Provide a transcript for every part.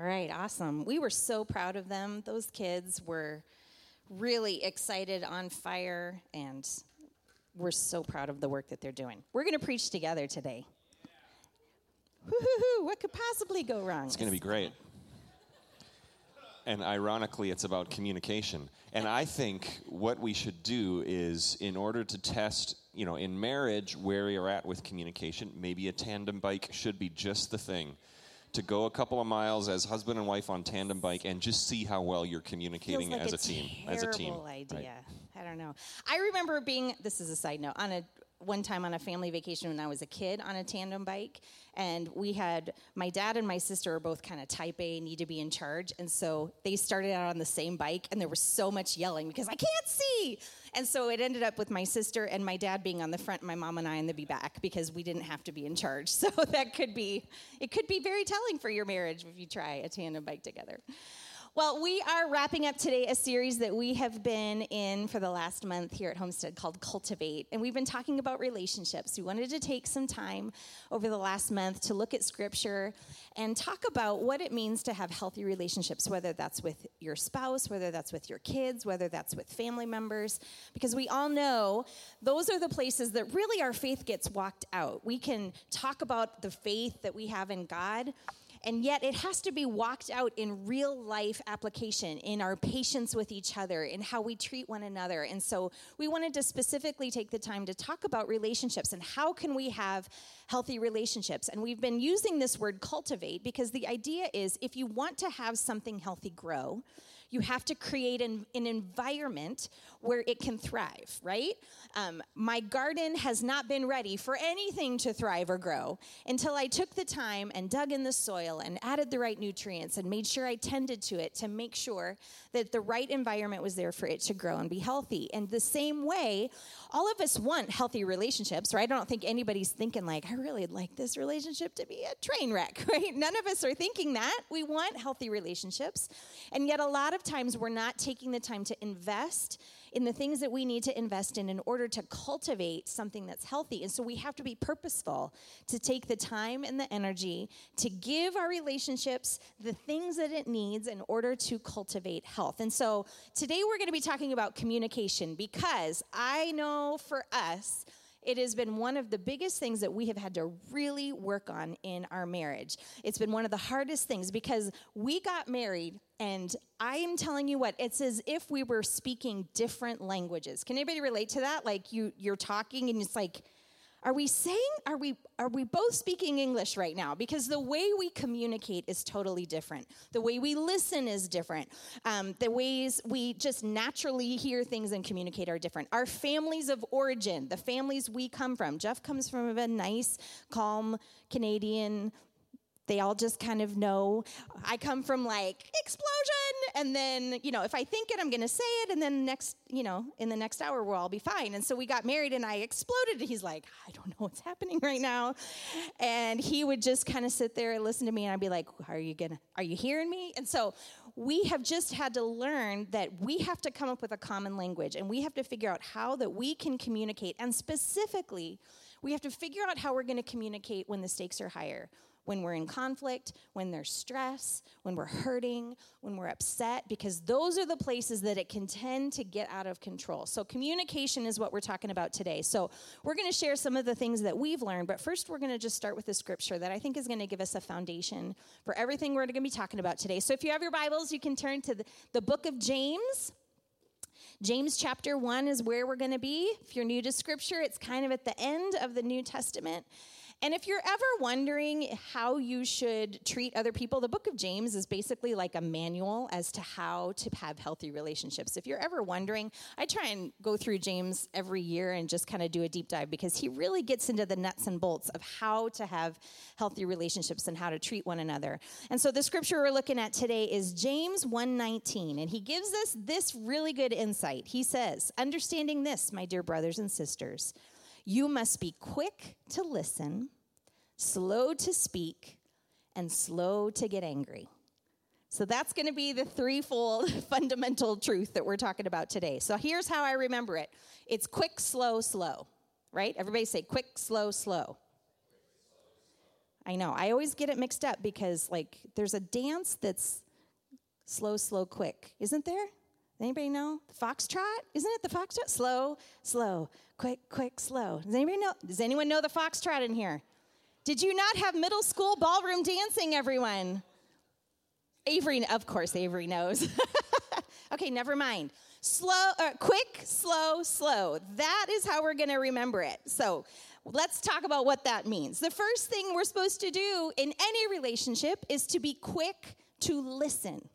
All right, awesome. We were so proud of them. Those kids were really excited, on fire, and we're so proud of the work that they're doing. We're going to preach together today. Woo-hoo-hoo, what could possibly go wrong? It's going to be great. And ironically, it's about communication. And I think what we should do is, in order to test, you know, in marriage where you're at with communication, maybe a tandem bike should be just the thing. To go a couple of miles as husband and wife on tandem bike and just see how well you're communicating like as a team. As a team. idea. Right. I don't know. I remember being. This is a side note on a one time on a family vacation when I was a kid on a tandem bike, and we had my dad and my sister are both kind of type A, need to be in charge, and so they started out on the same bike, and there was so much yelling because I can't see, and so it ended up with my sister and my dad being on the front, my mom and I in the back because we didn't have to be in charge. So that could be it could be very telling for your marriage if you try a tandem bike together. Well, we are wrapping up today a series that we have been in for the last month here at Homestead called Cultivate. And we've been talking about relationships. We wanted to take some time over the last month to look at scripture and talk about what it means to have healthy relationships, whether that's with your spouse, whether that's with your kids, whether that's with family members. Because we all know those are the places that really our faith gets walked out. We can talk about the faith that we have in God and yet it has to be walked out in real life application, in our patience with each other, in how we treat one another. And so we wanted to specifically take the time to talk about relationships and how can we have healthy relationships. And we've been using this word cultivate because the idea is if you want to have something healthy grow, you have to create an, an environment where it can thrive, right? Um, my garden has not been ready for anything to thrive or grow until I took the time and dug in the soil and added the right nutrients and made sure I tended to it to make sure that the right environment was there for it to grow and be healthy. And the same way, all of us want healthy relationships, right? I don't think anybody's thinking, like, I really like this relationship to be a train wreck, right? None of us are thinking that. We want healthy relationships. And yet, a lot of times, we're not taking the time to invest in the things that we need to invest in in order to cultivate something that's healthy. And so we have to be purposeful to take the time and the energy to give our relationships the things that it needs in order to cultivate health. And so today we're going to be talking about communication because I know for us, it has been one of the biggest things that we have had to really work on in our marriage. It's been one of the hardest things because we got married and I am telling you what, it's as if we were speaking different languages. Can anybody relate to that? Like you you're talking and it's like are we saying are we are we both speaking English right now? Because the way we communicate is totally different. The way we listen is different. Um, the ways we just naturally hear things and communicate are different. Our families of origin, the families we come from. Jeff comes from a nice, calm Canadian they all just kind of know. I come from like explosion, and then you know if I think it, I'm going to say it, and then next you know in the next hour we'll all be fine. And so we got married, and I exploded. He's like, I don't know what's happening right now, and he would just kind of sit there and listen to me, and I'd be like, Are you gonna? Are you hearing me? And so we have just had to learn that we have to come up with a common language, and we have to figure out how that we can communicate, and specifically. We have to figure out how we're going to communicate when the stakes are higher when we're in conflict, when there's stress, when we're hurting, when we're upset, because those are the places that it can tend to get out of control. So, communication is what we're talking about today. So, we're going to share some of the things that we've learned, but first, we're going to just start with the scripture that I think is going to give us a foundation for everything we're going to be talking about today. So, if you have your Bibles, you can turn to the, the book of James. James chapter 1 is where we're going to be. If you're new to scripture, it's kind of at the end of the New Testament. And if you're ever wondering how you should treat other people, the book of James is basically like a manual as to how to have healthy relationships. If you're ever wondering, I try and go through James every year and just kind of do a deep dive because he really gets into the nuts and bolts of how to have healthy relationships and how to treat one another. And so the scripture we're looking at today is James 1:19 and he gives us this really good insight. He says, "Understanding this, my dear brothers and sisters, you must be quick to listen, slow to speak, and slow to get angry. So that's going to be the threefold fundamental truth that we're talking about today. So here's how I remember it it's quick, slow, slow, right? Everybody say quick, slow, slow. I know. I always get it mixed up because, like, there's a dance that's slow, slow, quick. Isn't there? Anybody know? The foxtrot? Isn't it the foxtrot? Slow, slow, quick, quick, slow. Does anybody know? Does anyone know the foxtrot in here? Did you not have middle school ballroom dancing, everyone? Avery, of course, Avery knows. okay, never mind. Slow, uh, quick, slow, slow. That is how we're going to remember it. So let's talk about what that means. The first thing we're supposed to do in any relationship is to be quick to listen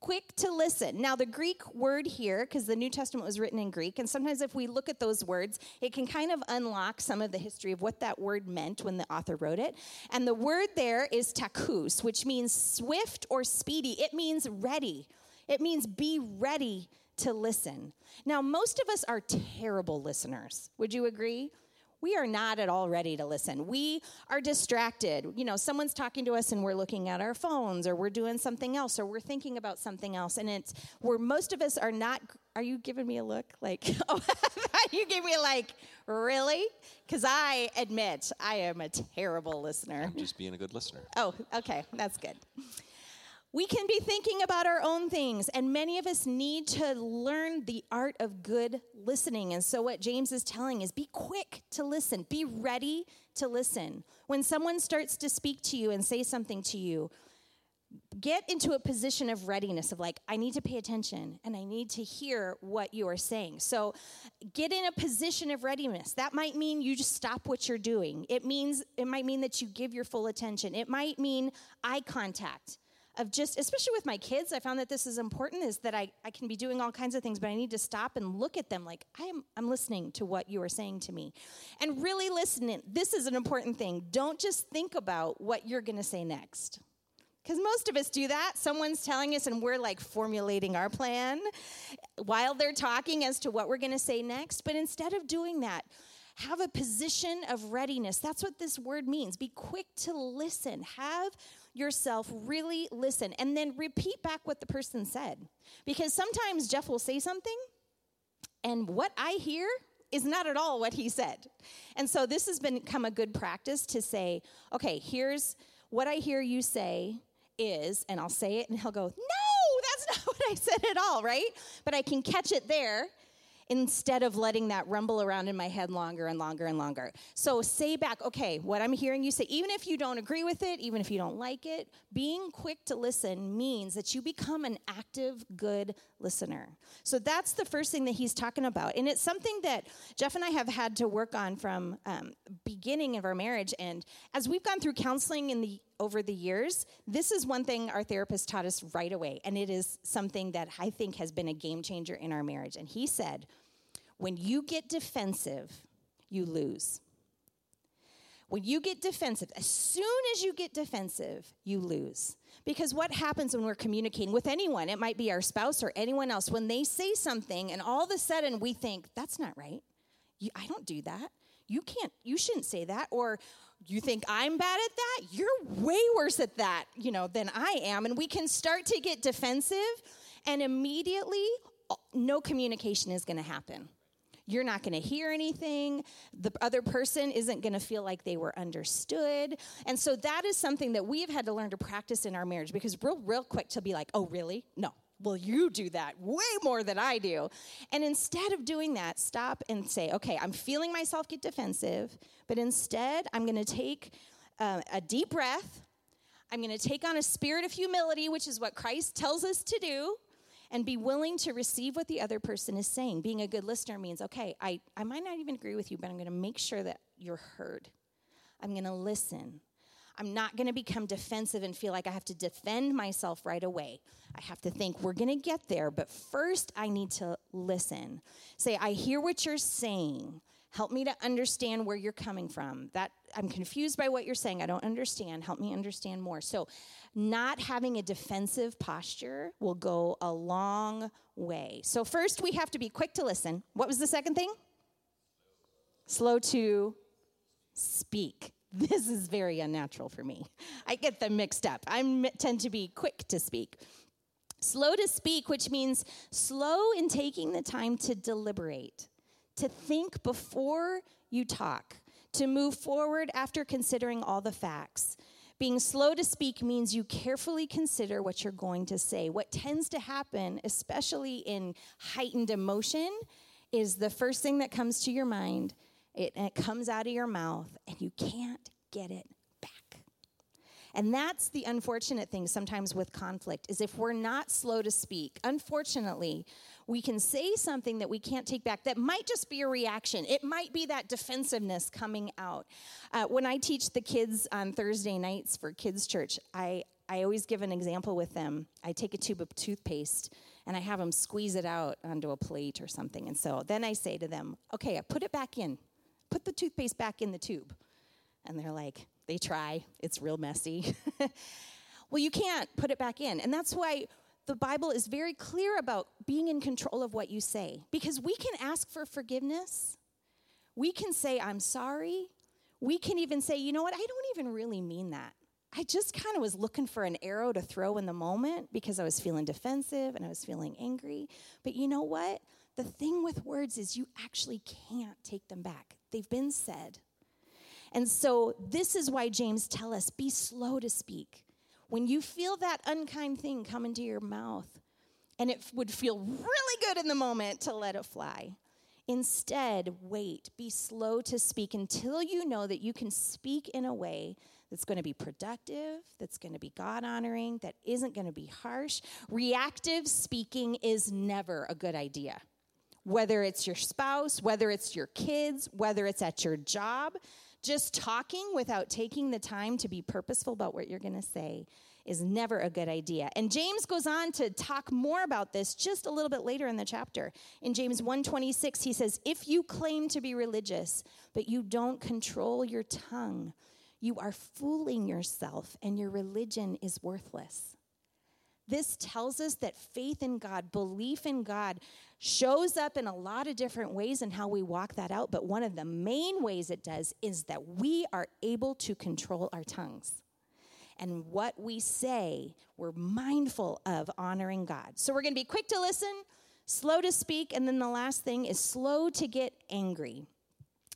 quick to listen. Now, the Greek word here, because the New Testament was written in Greek, and sometimes if we look at those words, it can kind of unlock some of the history of what that word meant when the author wrote it. And the word there is tachus, which means swift or speedy. It means ready, it means be ready to listen. Now, most of us are terrible listeners. Would you agree? We are not at all ready to listen. We are distracted. You know, someone's talking to us and we're looking at our phones or we're doing something else or we're thinking about something else. And it's where most of us are not. Are you giving me a look? Like, oh, you gave me like, really? Because I admit I am a terrible listener. I'm just being a good listener. Oh, okay. That's good. We can be thinking about our own things, and many of us need to learn the art of good listening. And so, what James is telling is be quick to listen, be ready to listen. When someone starts to speak to you and say something to you, get into a position of readiness of like, I need to pay attention and I need to hear what you are saying. So, get in a position of readiness. That might mean you just stop what you're doing, it means, it might mean that you give your full attention, it might mean eye contact of just, especially with my kids, I found that this is important is that I, I can be doing all kinds of things, but I need to stop and look at them like, I'm, I'm listening to what you are saying to me. And really listening. This is an important thing. Don't just think about what you're going to say next. Because most of us do that. Someone's telling us, and we're like formulating our plan while they're talking as to what we're going to say next. But instead of doing that, have a position of readiness. That's what this word means. Be quick to listen. Have yourself really listen and then repeat back what the person said. Because sometimes Jeff will say something, and what I hear is not at all what he said. And so this has become a good practice to say, okay, here's what I hear you say is, and I'll say it, and he'll go, no, that's not what I said at all, right? But I can catch it there instead of letting that rumble around in my head longer and longer and longer. So say back, okay, what I'm hearing you say, even if you don't agree with it, even if you don't like it, being quick to listen means that you become an active, good listener. So that's the first thing that he's talking about. And it's something that Jeff and I have had to work on from um, beginning of our marriage. And as we've gone through counseling in the over the years, this is one thing our therapist taught us right away. And it is something that I think has been a game changer in our marriage. And he said, when you get defensive, you lose. When you get defensive, as soon as you get defensive, you lose. Because what happens when we're communicating with anyone, it might be our spouse or anyone else, when they say something and all of a sudden we think, that's not right. You, I don't do that. You can't, you shouldn't say that. Or you think I'm bad at that? You're way worse at that, you know, than I am. And we can start to get defensive and immediately uh, no communication is going to happen. You're not going to hear anything. The other person isn't going to feel like they were understood. And so that is something that we have had to learn to practice in our marriage because real, real quick to be like, oh, really? No. Well, you do that way more than I do. And instead of doing that, stop and say, okay, I'm feeling myself get defensive, but instead I'm going to take uh, a deep breath. I'm going to take on a spirit of humility, which is what Christ tells us to do and be willing to receive what the other person is saying. Being a good listener means, okay, I, I might not even agree with you, but I'm going to make sure that you're heard. I'm going to listen. I'm not going to become defensive and feel like I have to defend myself right away. I have to think, we're going to get there, but first I need to listen. Say, I hear what you're saying. Help me to understand where you're coming from. That I'm confused by what you're saying. I don't understand. Help me understand more. So, not having a defensive posture will go a long way. So, first, we have to be quick to listen. What was the second thing? Slow to speak. This is very unnatural for me. I get them mixed up. I tend to be quick to speak. Slow to speak, which means slow in taking the time to deliberate, to think before you talk to move forward after considering all the facts. Being slow to speak means you carefully consider what you're going to say. What tends to happen, especially in heightened emotion, is the first thing that comes to your mind, it, it comes out of your mouth, and you can't get it back. And that's the unfortunate thing sometimes with conflict is if we're not slow to speak, unfortunately, we can say something that we can't take back that might just be a reaction. It might be that defensiveness coming out. Uh, when I teach the kids on Thursday nights for kids' church, I, I always give an example with them. I take a tube of toothpaste and I have them squeeze it out onto a plate or something. And so then I say to them, okay, I put it back in. Put the toothpaste back in the tube. And they're like, they try. It's real messy. well, you can't put it back in. And that's why the Bible is very clear about being in control of what you say because we can ask for forgiveness. We can say, I'm sorry. We can even say, you know what, I don't even really mean that. I just kind of was looking for an arrow to throw in the moment because I was feeling defensive and I was feeling angry. But you know what? The thing with words is you actually can't take them back. They've been said. And so this is why James tells us be slow to speak. When you feel that unkind thing come into your mouth, and it would feel really good in the moment to let it fly. Instead, wait, be slow to speak until you know that you can speak in a way that's going to be productive, that's going to be God honoring, that isn't going to be harsh. Reactive speaking is never a good idea. Whether it's your spouse, whether it's your kids, whether it's at your job, just talking without taking the time to be purposeful about what you're going to say is never a good idea. And James goes on to talk more about this just a little bit later in the chapter. In James 1:26 he says, "If you claim to be religious, but you don't control your tongue, you are fooling yourself and your religion is worthless." This tells us that faith in God, belief in God, shows up in a lot of different ways and how we walk that out. But one of the main ways it does is that we are able to control our tongues. And what we say, we're mindful of honoring God. So we're going to be quick to listen, slow to speak, and then the last thing is slow to get angry.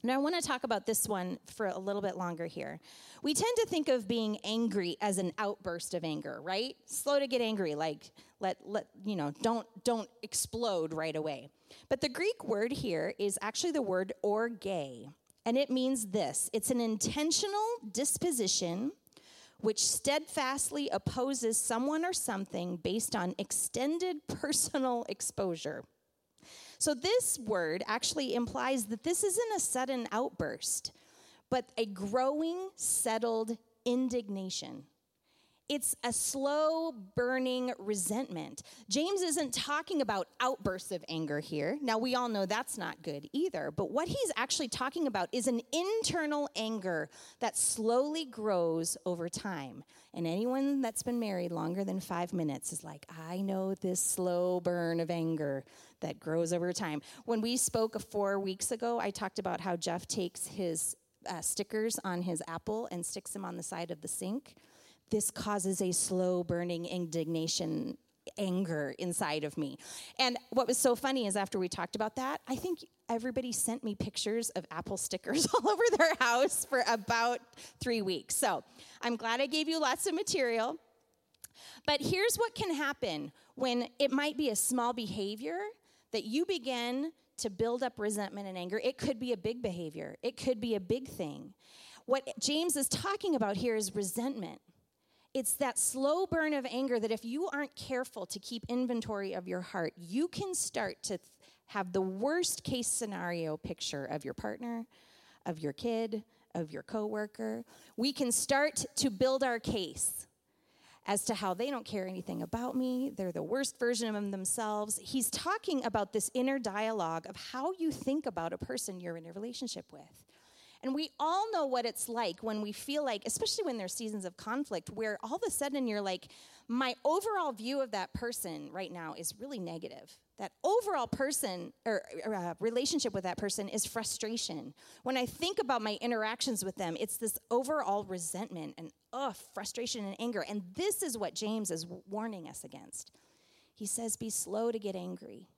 Now, I want to talk about this one for a little bit longer here. We tend to think of being angry as an outburst of anger, right? Slow to get angry, like let let you know, don't don't explode right away. But the Greek word here is actually the word orge, and it means this. It's an intentional disposition which steadfastly opposes someone or something based on extended personal exposure. So, this word actually implies that this isn't a sudden outburst, but a growing, settled indignation. It's a slow burning resentment. James isn't talking about outbursts of anger here. Now, we all know that's not good either, but what he's actually talking about is an internal anger that slowly grows over time. And anyone that's been married longer than five minutes is like, I know this slow burn of anger that grows over time. When we spoke four weeks ago, I talked about how Jeff takes his uh, stickers on his apple and sticks them on the side of the sink this causes a slow burning indignation anger inside of me. And what was so funny is after we talked about that, I think everybody sent me pictures of apple stickers all over their house for about three weeks. So I'm glad I gave you lots of material. But here's what can happen when it might be a small behavior that you begin to build up resentment and anger. It could be a big behavior, it could be a big thing. What James is talking about here is resentment it's that slow burn of anger that if you aren't careful to keep inventory of your heart, you can start to th- have the worst case scenario picture of your partner, of your kid, of your coworker. We can start to build our case as to how they don't care anything about me. They're the worst version of themselves. He's talking about this inner dialogue of how you think about a person you're in a relationship with. And we all know what it's like when we feel like, especially when there's seasons of conflict, where all of a sudden you're like, my overall view of that person right now is really negative. That overall person or, or uh, relationship with that person is frustration. When I think about my interactions with them, it's this overall resentment and ugh, frustration and anger. And this is what James is warning us against. He says, Be slow to get angry.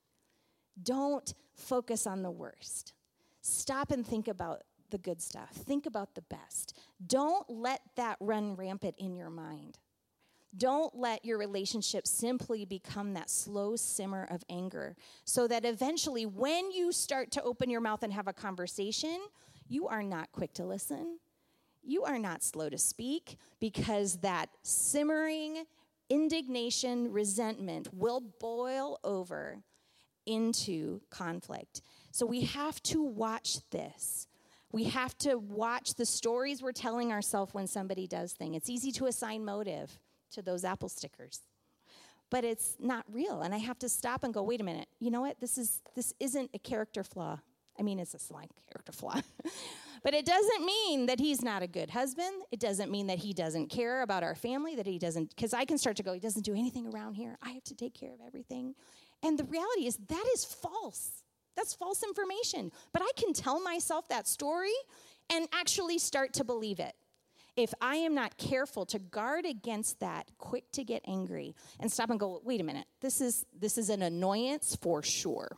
Don't focus on the worst. Stop and think about the good stuff. Think about the best. Don't let that run rampant in your mind. Don't let your relationship simply become that slow simmer of anger so that eventually, when you start to open your mouth and have a conversation, you are not quick to listen. You are not slow to speak because that simmering indignation, resentment will boil over into conflict. So we have to watch this. We have to watch the stories we're telling ourselves when somebody does thing. It's easy to assign motive to those apple stickers. But it's not real and I have to stop and go, "Wait a minute. You know what? This is this isn't a character flaw. I mean, it's a slight character flaw. but it doesn't mean that he's not a good husband. It doesn't mean that he doesn't care about our family, that he doesn't, because I can start to go, he doesn't do anything around here. I have to take care of everything. And the reality is, that is false. That's false information. But I can tell myself that story and actually start to believe it. If I am not careful to guard against that, quick to get angry and stop and go, wait a minute, this is this is an annoyance for sure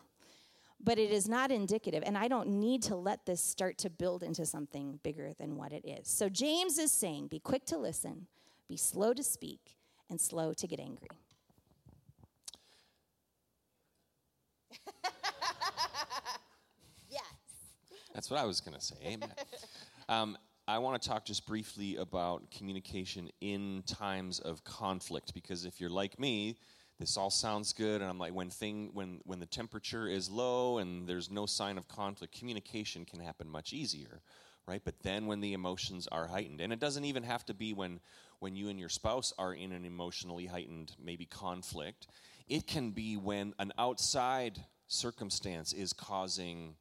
but it is not indicative. And I don't need to let this start to build into something bigger than what it is. So James is saying be quick to listen, be slow to speak, and slow to get angry. That's what I was going to say. Amen. um, I want to talk just briefly about communication in times of conflict because if you're like me, this all sounds good and i'm like when thing when when the temperature is low and there's no sign of conflict communication can happen much easier right but then when the emotions are heightened and it doesn't even have to be when when you and your spouse are in an emotionally heightened maybe conflict it can be when an outside circumstance is causing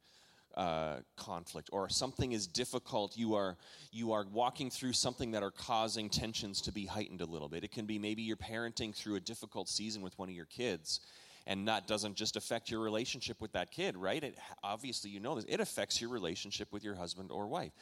uh, conflict or something is difficult you are you are walking through something that are causing tensions to be heightened a little bit. It can be maybe you're parenting through a difficult season with one of your kids and that doesn't just affect your relationship with that kid right? It obviously you know this it affects your relationship with your husband or wife.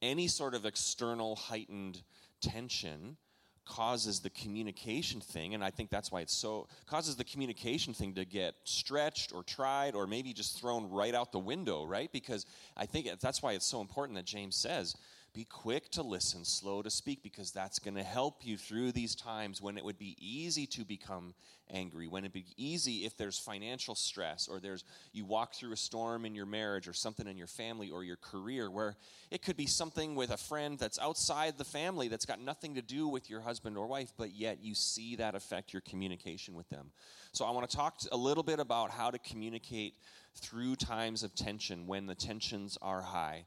Any sort of external heightened tension causes the communication thing and i think that's why it's so causes the communication thing to get stretched or tried or maybe just thrown right out the window right? Because i think that's why it's so important that james says be quick to listen, slow to speak, because that's going to help you through these times when it would be easy to become angry, when it'd be easy if there's financial stress or there's you walk through a storm in your marriage or something in your family or your career where it could be something with a friend that's outside the family that's got nothing to do with your husband or wife, but yet you see that affect your communication with them. So I want to talk a little bit about how to communicate through times of tension when the tensions are high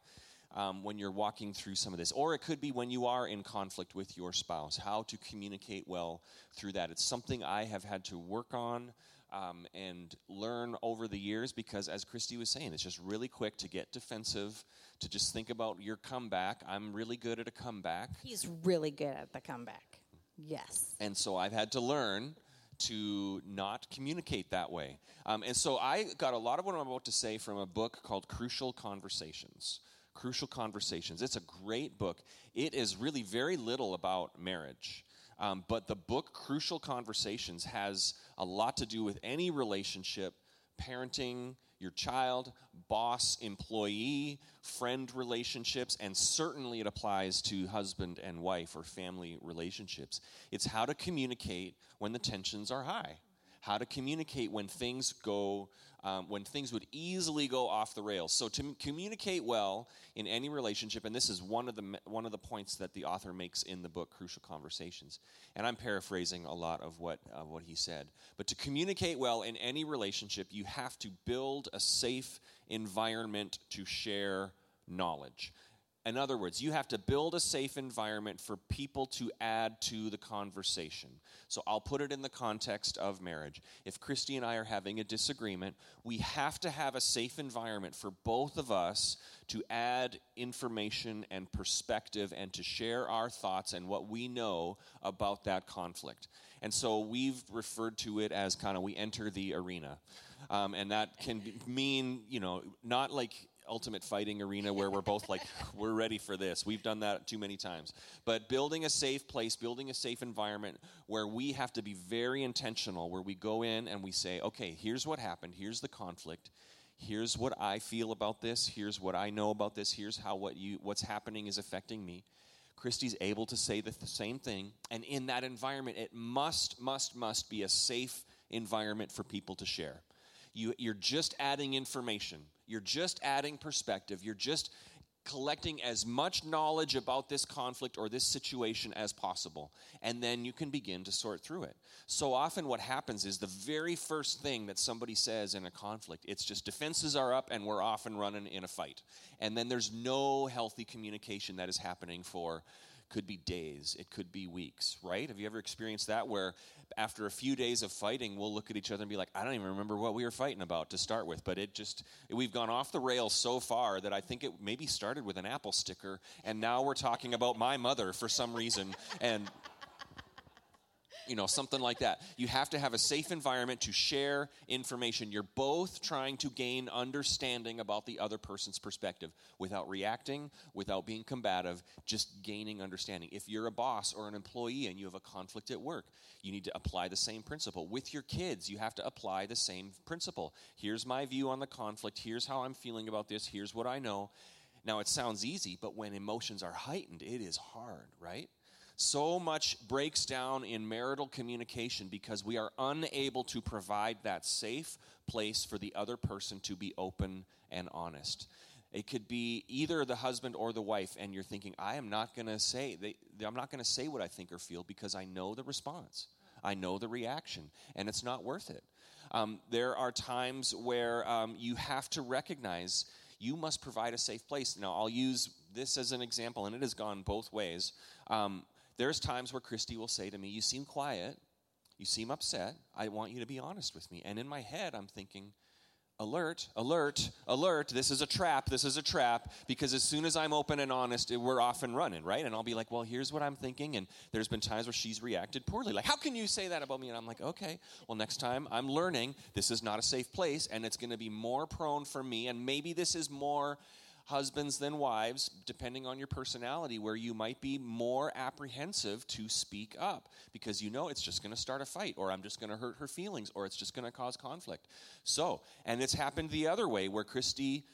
um, when you're walking through some of this. Or it could be when you are in conflict with your spouse, how to communicate well through that. It's something I have had to work on. Um, and learn over the years because, as Christy was saying, it's just really quick to get defensive, to just think about your comeback. I'm really good at a comeback. He's really good at the comeback. Yes. And so I've had to learn to not communicate that way. Um, and so I got a lot of what I'm about to say from a book called Crucial Conversations. Crucial Conversations. It's a great book. It is really very little about marriage. Um, but the book Crucial Conversations has a lot to do with any relationship, parenting, your child, boss, employee, friend relationships, and certainly it applies to husband and wife or family relationships. It's how to communicate when the tensions are high, how to communicate when things go um, when things would easily go off the rails. So to communicate well in any relationship, and this is one of the one of the points that the author makes in the book Crucial Conversations, and I'm paraphrasing a lot of what uh, what he said. But to communicate well in any relationship, you have to build a safe environment to share knowledge. In other words, you have to build a safe environment for people to add to the conversation. So I'll put it in the context of marriage. If Christy and I are having a disagreement, we have to have a safe environment for both of us to add information and perspective and to share our thoughts and what we know about that conflict. And so we've referred to it as kind of we enter the arena. Um, and that can mean, you know, not like ultimate fighting arena where we're both like, we're ready for this. We've done that too many times. But building a safe place, building a safe environment where we have to be very intentional, where we go in and we say, okay, here's what happened, here's the conflict. Here's what I feel about this. Here's what I know about this. Here's how what you what's happening is affecting me. Christy's able to say the th- same thing, and in that environment, it must, must, must be a safe environment for people to share. You, you're just adding information. You're just adding perspective. You're just collecting as much knowledge about this conflict or this situation as possible. And then you can begin to sort through it. So often, what happens is the very first thing that somebody says in a conflict, it's just defenses are up and we're off and running in a fight. And then there's no healthy communication that is happening for could be days, it could be weeks, right? Have you ever experienced that where after a few days of fighting, we'll look at each other and be like, I don't even remember what we were fighting about to start with, but it just, we've gone off the rails so far that I think it maybe started with an Apple sticker, and now we're talking about my mother for some reason, and you know, something like that. You have to have a safe environment to share information. You're both trying to gain understanding about the other person's perspective without reacting, without being combative, just gaining understanding. If you're a boss or an employee and you have a conflict at work, you need to apply the same principle. With your kids, you have to apply the same principle. Here's my view on the conflict. Here's how I'm feeling about this. Here's what I know. Now, it sounds easy, but when emotions are heightened, it is hard, right? So much breaks down in marital communication because we are unable to provide that safe place for the other person to be open and honest. It could be either the husband or the wife, and you're thinking, I am not going to say, they, I'm not going to say what I think or feel because I know the response. I know the reaction, and it's not worth it. Um, there are times where um, you have to recognize you must provide a safe place. Now, I'll use this as an example, and it has gone both ways. Um, there's times where Christy will say to me, You seem quiet. You seem upset. I want you to be honest with me. And in my head, I'm thinking, Alert, alert, alert. This is a trap. This is a trap. Because as soon as I'm open and honest, we're off and running, right? And I'll be like, Well, here's what I'm thinking. And there's been times where she's reacted poorly. Like, How can you say that about me? And I'm like, Okay, well, next time I'm learning this is not a safe place and it's going to be more prone for me. And maybe this is more husbands than wives, depending on your personality, where you might be more apprehensive to speak up because you know it's just going to start a fight, or I'm just going to hurt her feelings, or it's just going to cause conflict. So, and it's happened the other way where Christy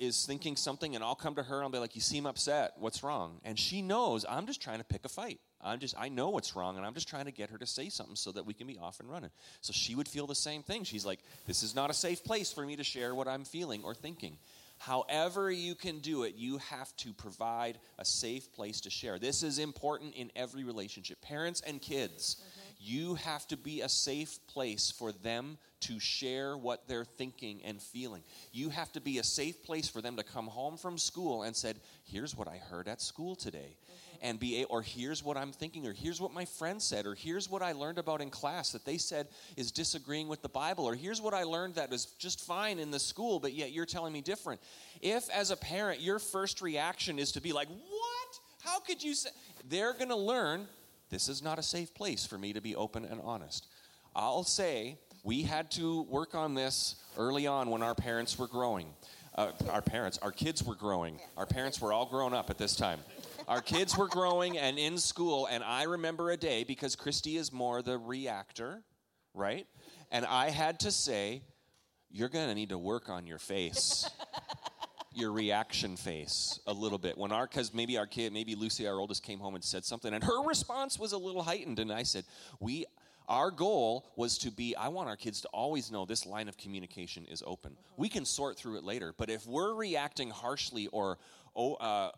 is thinking something and I'll come to her and I'll be like, You seem upset. What's wrong? And she knows I'm just trying to pick a fight. I'm just, I know what's wrong and I'm just trying to get her to say something so that we can be off and running. So she would feel the same thing. She's like, This is not a safe place for me to share what I'm feeling or thinking. However, you can do it, you have to provide a safe place to share. This is important in every relationship. Parents and kids, mm-hmm. you have to be a safe place for them to share what they're thinking and feeling. You have to be a safe place for them to come home from school and said, "Here's what I heard at school today." And be, or here's what I'm thinking, or here's what my friend said, or here's what I learned about in class that they said is disagreeing with the Bible, or here's what I learned that is just fine in the school, but yet you're telling me different. If, as a parent, your first reaction is to be like, What? How could you say? They're going to learn this is not a safe place for me to be open and honest. I'll say we had to work on this early on when our parents were growing. Uh, our parents, our kids were growing. Our parents were all grown up at this time. Our kids were growing and in school, and I remember a day because Christy is more the reactor, right? And I had to say, You're going to need to work on your face. your reaction face a little bit when our because maybe our kid maybe lucy our oldest came home and said something and her response was a little heightened and i said we our goal was to be i want our kids to always know this line of communication is open we can sort through it later but if we're reacting harshly or oh, uh,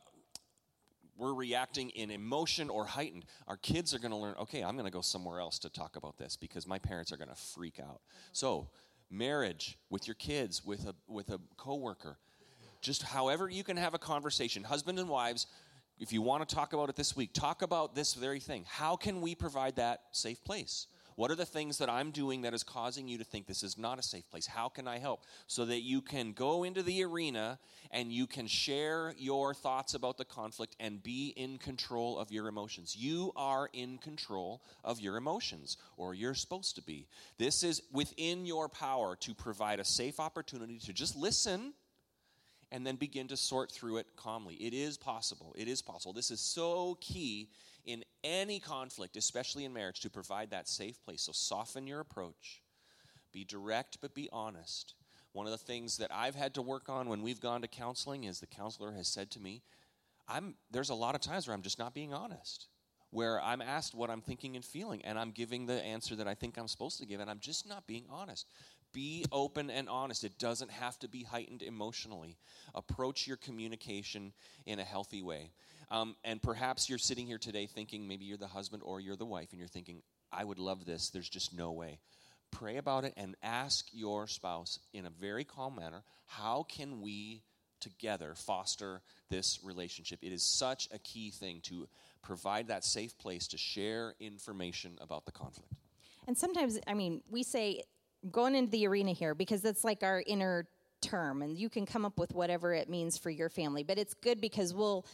we're reacting in emotion or heightened, our kids are going to learn, okay, I'm going to go somewhere else to talk about this because my parents are going to freak out. Mm-hmm. So, marriage with your kids, with a with a coworker, just however you can have a conversation, husband and wives, if you want to talk about it this week, talk about this very thing. How can we provide that safe place? What are the things that I'm doing that is causing you to think this is not a safe place? How can I help? So that you can go into the arena and you can share your thoughts about the conflict and be in control of your emotions. You are in control of your emotions, or you're supposed to be. This is within your power to provide a safe opportunity to just listen and then begin to sort through it calmly. It is possible. It is possible. This is so key in any conflict, especially in marriage, to provide that safe place. So soften your approach. Be direct, but be honest. One of the things that I've had to work on when we've gone to counseling is the counselor has said to me, I'm, there's a lot of times where I'm just not being honest, where I'm asked what I'm thinking and feeling, and I'm giving the answer that I think I'm supposed to give, and I'm just not being honest. Be open and honest. It doesn't have to be heightened emotionally. Approach your communication in a healthy way. Um, and perhaps you're sitting here today thinking maybe you're the husband or you're the wife, and you're thinking, I would love this. There's just no way. Pray about it and ask your spouse in a very calm manner how can we together foster this relationship? It is such a key thing to provide that safe place to share information about the conflict. And sometimes, I mean, we say going into the arena here because that's like our inner term, and you can come up with whatever it means for your family. But it's good because we'll,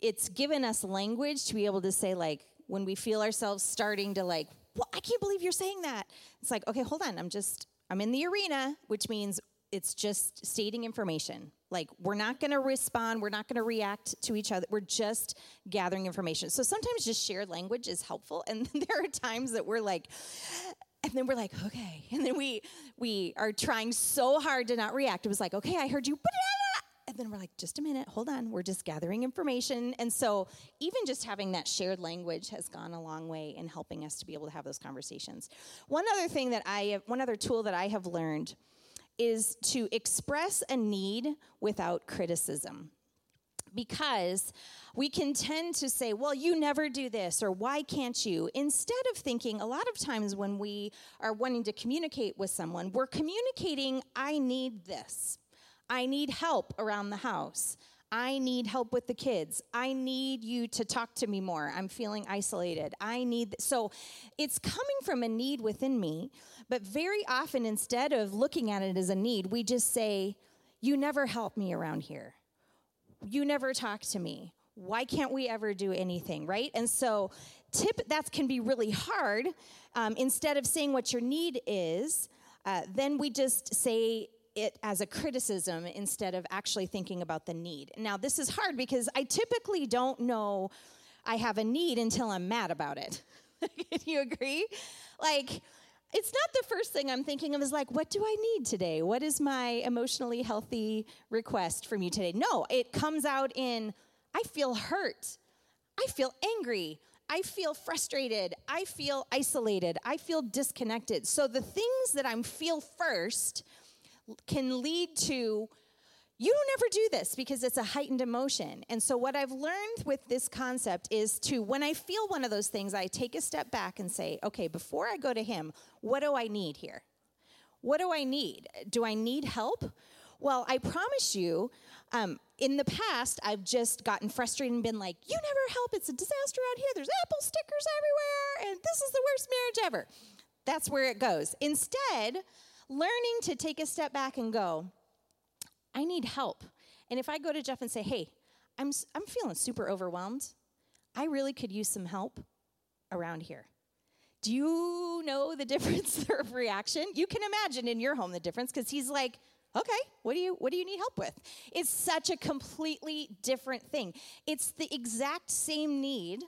it's given us language to be able to say, like, when we feel ourselves starting to, like, well, I can't believe you're saying that. It's like, okay, hold on. I'm just, I'm in the arena, which means it's just stating information. Like, we're not going to respond, we're not going to react to each other. We're just gathering information. So sometimes just shared language is helpful. And there are times that we're like, and then we're like, okay. And then we we are trying so hard to not react. It was like, okay, I heard you. And then we're like, just a minute, hold on. We're just gathering information. And so even just having that shared language has gone a long way in helping us to be able to have those conversations. One other thing that I have, one other tool that I have learned is to express a need without criticism because we can tend to say, well, you never do this, or why can't you? Instead of thinking, a lot of times when we are wanting to communicate with someone, we're communicating, I need this. I need help around the house. I need help with the kids. I need you to talk to me more. I'm feeling isolated. I need, th- so it's coming from a need within me, but very often instead of looking at it as a need, we just say, You never help me around here. You never talk to me. Why can't we ever do anything, right? And so, tip that can be really hard. Um, instead of saying what your need is, uh, then we just say it as a criticism instead of actually thinking about the need. Now, this is hard because I typically don't know I have a need until I'm mad about it. Can you agree? Like, it's not the first thing I'm thinking of is like, what do I need today? What is my emotionally healthy request from you today? No, it comes out in, I feel hurt. I feel angry. I feel frustrated. I feel isolated. I feel disconnected. So the things that I'm feel first can lead to you don't ever do this because it's a heightened emotion. And so, what I've learned with this concept is to, when I feel one of those things, I take a step back and say, okay, before I go to him, what do I need here? What do I need? Do I need help? Well, I promise you, um, in the past, I've just gotten frustrated and been like, you never help. It's a disaster out here. There's Apple stickers everywhere, and this is the worst marriage ever. That's where it goes. Instead, learning to take a step back and go, I need help. And if I go to Jeff and say, hey, I'm, I'm feeling super overwhelmed, I really could use some help around here. Do you know the difference of reaction? You can imagine in your home the difference because he's like, okay what do you what do you need help with it's such a completely different thing it's the exact same need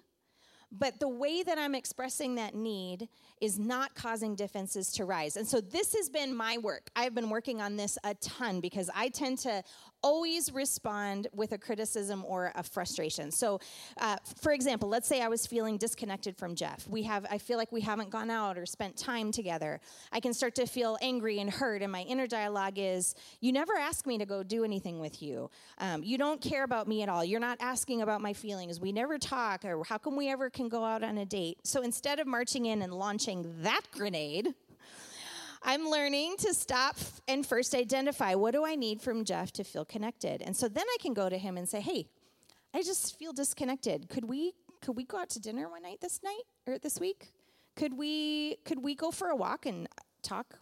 but the way that i'm expressing that need is not causing defenses to rise. And so this has been my work. I've been working on this a ton because I tend to always respond with a criticism or a frustration. So, uh, for example, let's say I was feeling disconnected from Jeff. We have, I feel like we haven't gone out or spent time together. I can start to feel angry and hurt, and my inner dialogue is, "You never ask me to go do anything with you. Um, you don't care about me at all. You're not asking about my feelings. We never talk, or how come we ever can go out on a date?" So instead of marching in and launching launching that grenade, I'm learning to stop and first identify what do I need from Jeff to feel connected. And so then I can go to him and say, "Hey, I just feel disconnected. Could we could we go out to dinner one night this night or this week? Could we could we go for a walk and talk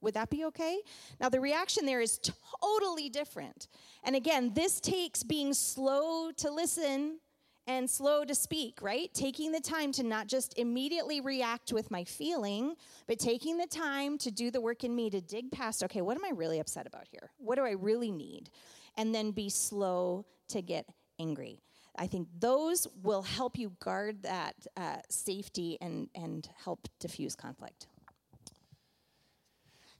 would that be okay? Now, the reaction there is totally different. And again, this takes being slow to listen and slow to speak, right? Taking the time to not just immediately react with my feeling, but taking the time to do the work in me to dig past, okay, what am I really upset about here? What do I really need? And then be slow to get angry. I think those will help you guard that uh, safety and, and help diffuse conflict.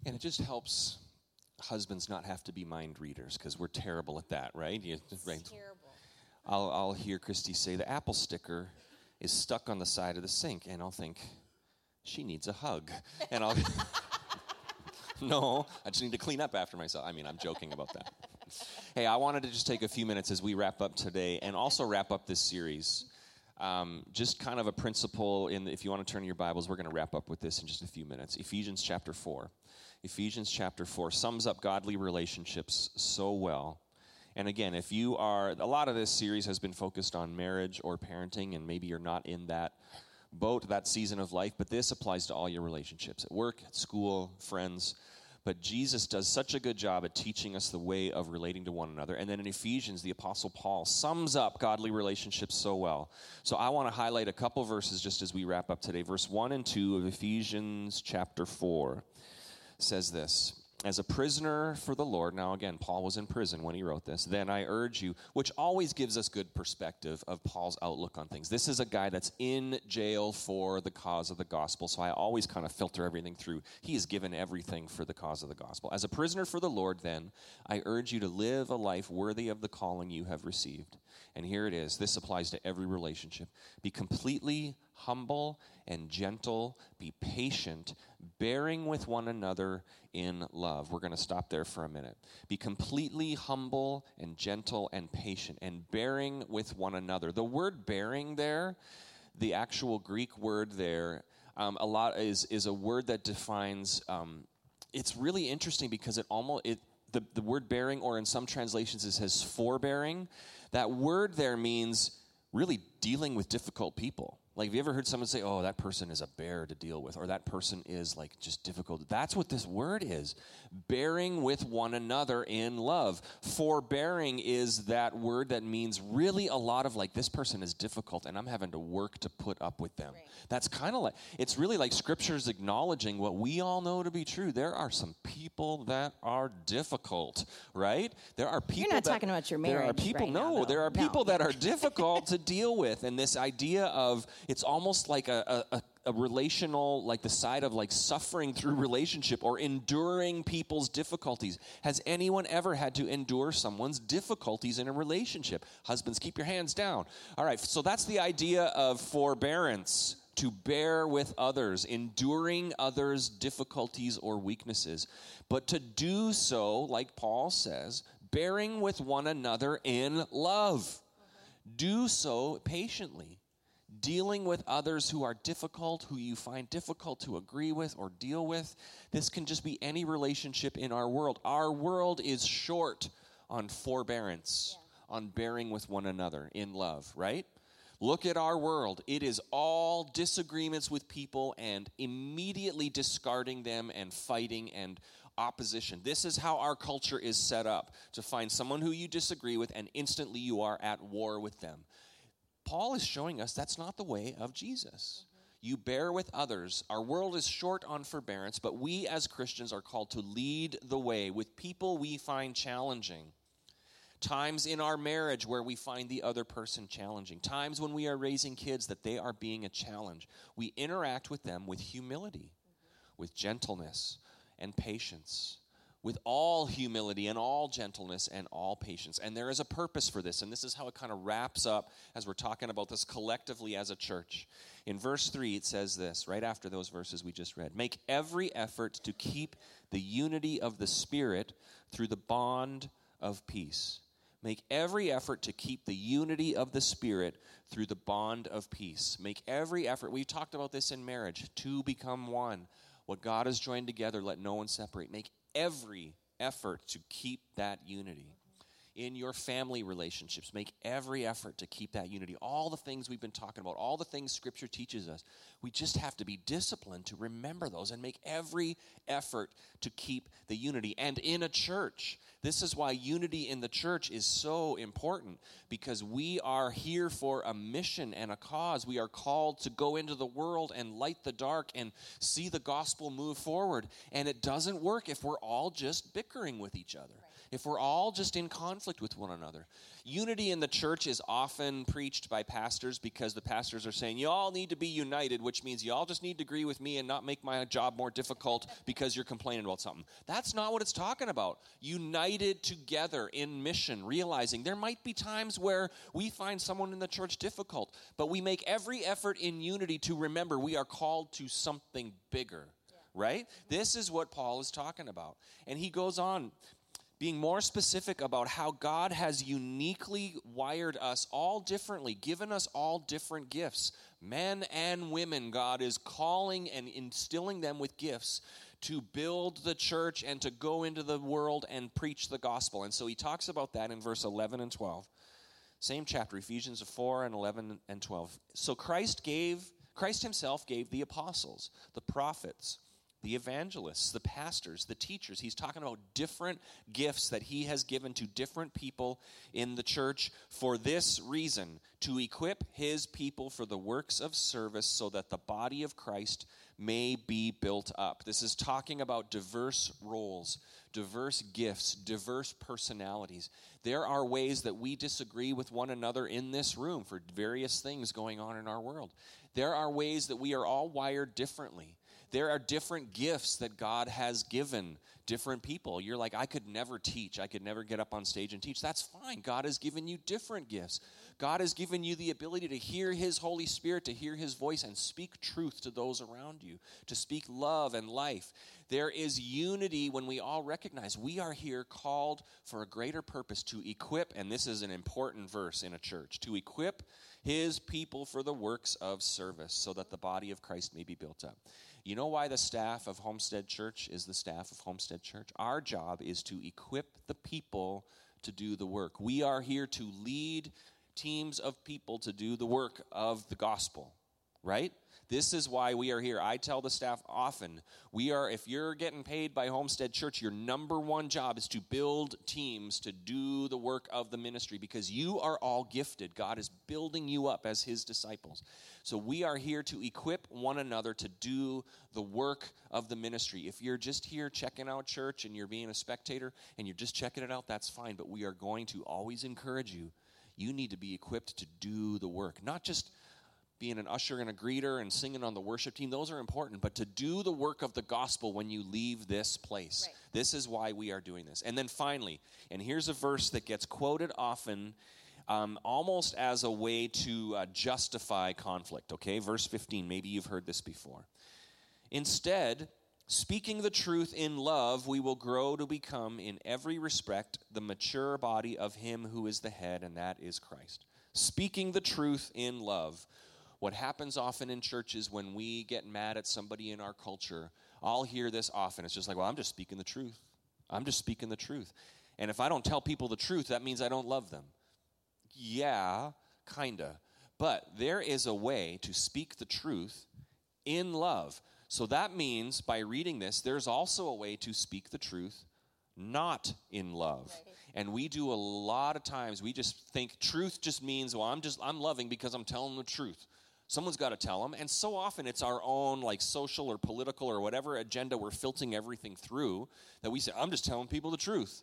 And it just helps husbands not have to be mind readers because we're terrible at that, right? You, right? I'll, I'll hear Christy say the apple sticker is stuck on the side of the sink, and I'll think she needs a hug, and I'll. no, I just need to clean up after myself. I mean, I'm joking about that. hey, I wanted to just take a few minutes as we wrap up today, and also wrap up this series. Um, just kind of a principle in the, if you want to turn your bibles we're going to wrap up with this in just a few minutes ephesians chapter 4 ephesians chapter 4 sums up godly relationships so well and again if you are a lot of this series has been focused on marriage or parenting and maybe you're not in that boat that season of life but this applies to all your relationships at work at school friends but Jesus does such a good job at teaching us the way of relating to one another. And then in Ephesians, the Apostle Paul sums up godly relationships so well. So I want to highlight a couple verses just as we wrap up today. Verse 1 and 2 of Ephesians chapter 4 says this as a prisoner for the Lord, now again, Paul was in prison when he wrote this, then I urge you, which always gives us good perspective of Paul's outlook on things. This is a guy that's in jail for the cause of the gospel, so I always kind of filter everything through. He has given everything for the cause of the gospel. As a prisoner for the Lord, then, I urge you to live a life worthy of the calling you have received. And here it is. This applies to every relationship. Be completely humble and gentle, be patient, bearing with one another in love. We're going to stop there for a minute. Be completely humble and gentle and patient, and bearing with one another. The word bearing there, the actual Greek word there, um, a lot is is a word that defines. Um, it's really interesting because it almost it the, the word bearing, or in some translations it says forbearing. That word there means really dealing with difficult people. Like, have you ever heard someone say, oh, that person is a bear to deal with, or that person is like just difficult? That's what this word is bearing with one another in love. Forbearing is that word that means really a lot of like, this person is difficult and I'm having to work to put up with them. Right. That's kind of like, it's really like scripture's acknowledging what we all know to be true. There are some people that are difficult, right? There are people You're not that, talking about your marriage. There are people, right no, now, there are no. people that are difficult to deal with. And this idea of, it's almost like a, a, a, relational like the side of like suffering through relationship or enduring people's difficulties. Has anyone ever had to endure someone's difficulties in a relationship? Husbands keep your hands down. All right so that's the idea of forbearance to bear with others enduring others difficulties or weaknesses. But to do so like paul says bearing with one another in love. Do so patiently dealing with others who are difficult, who you find difficult to agree with or deal with. This can just be any relationship in our world. Our world is short on forbearance, yeah. on bearing with one another in love, right? Look at our world. It is all disagreements with people and immediately discarding them and fighting and opposition. This is how our culture is set up to find someone who you disagree with and instantly you are at war with them. Paul is showing us that's not the way of Jesus. Mm-hmm. You bear with others. Our world is short on forbearance, but we as Christians are called to lead the way with people we find challenging. Times in our marriage where we find the other person challenging. Times when we are raising kids that they are being a challenge. We interact with them with humility, mm-hmm. with gentleness and patience with all humility and all gentleness and all patience. And there is a purpose for this. And this is how it kind of wraps up as we're talking about this collectively as a church. In verse 3, it says this, right after those verses we just read Make every effort to keep the unity of the Spirit through the bond of peace. Make every effort to keep the unity of the Spirit through the bond of peace. Make every effort. We've talked about this in marriage to become one. What God has joined together, let no one separate. Make every effort to keep that unity. In your family relationships, make every effort to keep that unity. All the things we've been talking about, all the things Scripture teaches us, we just have to be disciplined to remember those and make every effort to keep the unity. And in a church, this is why unity in the church is so important because we are here for a mission and a cause. We are called to go into the world and light the dark and see the gospel move forward. And it doesn't work if we're all just bickering with each other. If we're all just in conflict conflict with one another. Unity in the church is often preached by pastors because the pastors are saying, you all need to be united, which means you all just need to agree with me and not make my job more difficult because you're complaining about something. That's not what it's talking about. United together in mission, realizing there might be times where we find someone in the church difficult, but we make every effort in unity to remember we are called to something bigger right? This is what Paul is talking about. And he goes on being more specific about how God has uniquely wired us all differently, given us all different gifts. Men and women, God is calling and instilling them with gifts to build the church and to go into the world and preach the gospel. And so he talks about that in verse 11 and 12. Same chapter, Ephesians 4 and 11 and 12. So Christ gave, Christ himself gave the apostles, the prophets, the evangelists, the pastors, the teachers. He's talking about different gifts that he has given to different people in the church for this reason to equip his people for the works of service so that the body of Christ may be built up. This is talking about diverse roles, diverse gifts, diverse personalities. There are ways that we disagree with one another in this room for various things going on in our world. There are ways that we are all wired differently there are different gifts that God has given different people. You're like, I could never teach. I could never get up on stage and teach. That's fine. God has given you different gifts. God has given you the ability to hear His Holy Spirit, to hear His voice, and speak truth to those around you, to speak love and life. There is unity when we all recognize we are here called for a greater purpose to equip, and this is an important verse in a church, to equip His people for the works of service so that the body of Christ may be built up. You know why the staff of Homestead Church is the staff of Homestead Church? Our job is to equip the people to do the work. We are here to lead teams of people to do the work of the gospel, right? This is why we are here. I tell the staff often, we are if you're getting paid by Homestead Church, your number one job is to build teams to do the work of the ministry because you are all gifted. God is building you up as his disciples. So we are here to equip one another to do the work of the ministry. If you're just here checking out church and you're being a spectator and you're just checking it out, that's fine, but we are going to always encourage you. You need to be equipped to do the work, not just being an usher and a greeter and singing on the worship team, those are important. But to do the work of the gospel when you leave this place, right. this is why we are doing this. And then finally, and here's a verse that gets quoted often. Um, almost as a way to uh, justify conflict, okay? Verse 15, maybe you've heard this before. Instead, speaking the truth in love, we will grow to become, in every respect, the mature body of Him who is the head, and that is Christ. Speaking the truth in love, what happens often in churches when we get mad at somebody in our culture, I'll hear this often. It's just like, well, I'm just speaking the truth. I'm just speaking the truth. And if I don't tell people the truth, that means I don't love them. Yeah, kinda. But there is a way to speak the truth in love. So that means by reading this, there's also a way to speak the truth not in love. Right. And we do a lot of times, we just think truth just means, well, I'm just, I'm loving because I'm telling the truth. Someone's got to tell them. And so often it's our own, like, social or political or whatever agenda we're filtering everything through that we say, I'm just telling people the truth.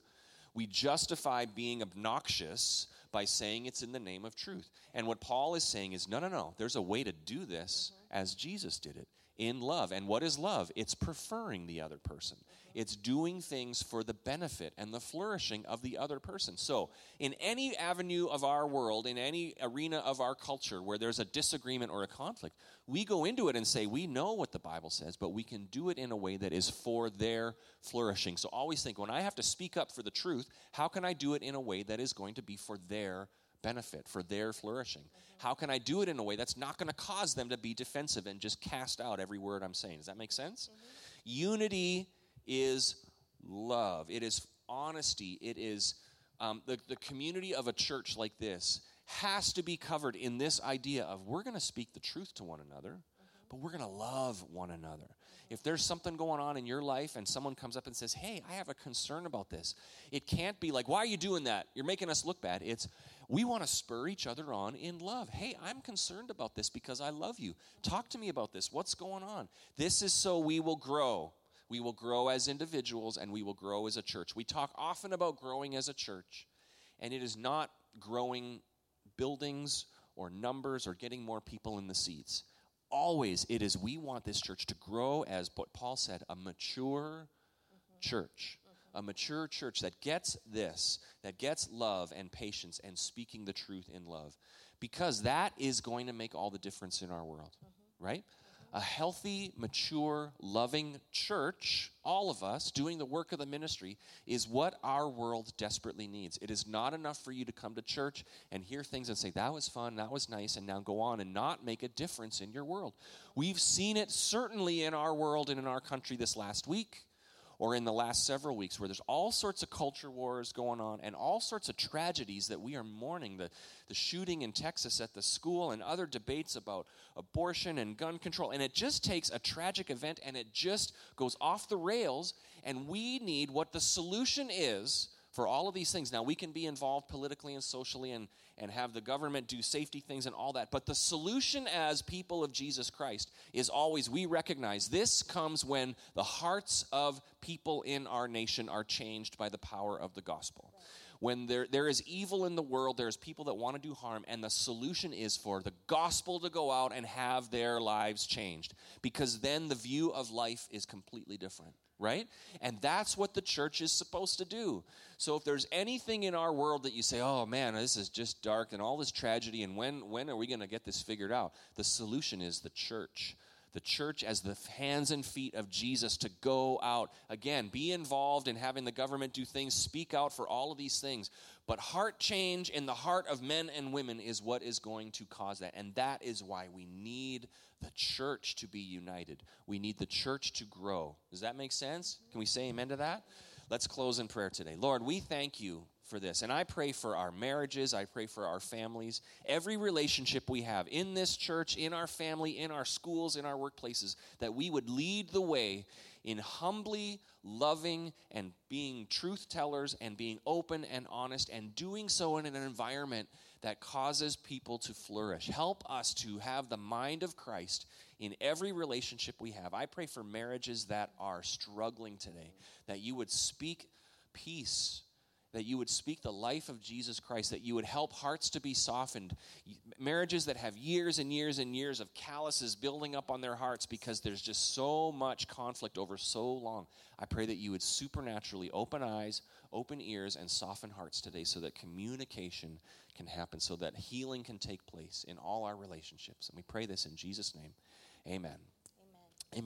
We justify being obnoxious by saying it's in the name of truth. And what Paul is saying is, no, no, no. There's a way to do this mm-hmm. as Jesus did it in love. And what is love? It's preferring the other person. It's doing things for the benefit and the flourishing of the other person. So, in any avenue of our world, in any arena of our culture where there's a disagreement or a conflict, we go into it and say, we know what the Bible says, but we can do it in a way that is for their flourishing. So, always think when I have to speak up for the truth, how can I do it in a way that is going to be for their benefit, for their flourishing? Mm-hmm. How can I do it in a way that's not going to cause them to be defensive and just cast out every word I'm saying? Does that make sense? Mm-hmm. Unity is love, it is honesty, it is um, the, the community of a church like this has to be covered in this idea of we're going to speak the truth to one another, but we're going to love one another. If there's something going on in your life and someone comes up and says, Hey, I have a concern about this, it can't be like, Why are you doing that? You're making us look bad. It's, we want to spur each other on in love. Hey, I'm concerned about this because I love you. Talk to me about this. What's going on? This is so we will grow we will grow as individuals and we will grow as a church. We talk often about growing as a church. And it is not growing buildings or numbers or getting more people in the seats. Always it is we want this church to grow as what Paul said, a mature mm-hmm. church. Mm-hmm. A mature church that gets this, that gets love and patience and speaking the truth in love. Because that is going to make all the difference in our world, mm-hmm. right? A healthy, mature, loving church, all of us doing the work of the ministry, is what our world desperately needs. It is not enough for you to come to church and hear things and say, that was fun, that was nice, and now go on and not make a difference in your world. We've seen it certainly in our world and in our country this last week or in the last several weeks where there's all sorts of culture wars going on and all sorts of tragedies that we are mourning. The, the shooting in texas at the school and other debates about abortion and gun control. And it just takes a tragic event and it just goes off the rails. And we need what the solution is for all of these things. Now, we can be involved politically and socially and, and have the government do safety things and all that. But the solution as people of Jesus Christ is always we recognize this comes when the hearts of people in our nation are changed by the power of the gospel. When there, there is evil in the world, there's people that want to do harm, and the solution is for the gospel to go out and have their lives changed. Because then the view of life is completely different right? And that's what the church is supposed to do. So if there's anything in our world that you say, "Oh man, this is just dark and all this tragedy and when when are we going to get this figured out?" The solution is the church. The church as the hands and feet of Jesus to go out again, be involved in having the government do things, speak out for all of these things. But heart change in the heart of men and women is what is going to cause that. And that is why we need the church to be united. We need the church to grow. Does that make sense? Can we say amen to that? Let's close in prayer today. Lord, we thank you for this. And I pray for our marriages, I pray for our families, every relationship we have in this church, in our family, in our schools, in our workplaces, that we would lead the way in humbly loving and being truth tellers and being open and honest and doing so in an environment that causes people to flourish. Help us to have the mind of Christ in every relationship we have. I pray for marriages that are struggling today, that you would speak peace that you would speak the life of Jesus Christ, that you would help hearts to be softened. Marriages that have years and years and years of calluses building up on their hearts because there's just so much conflict over so long. I pray that you would supernaturally open eyes, open ears, and soften hearts today so that communication can happen, so that healing can take place in all our relationships. And we pray this in Jesus' name. Amen.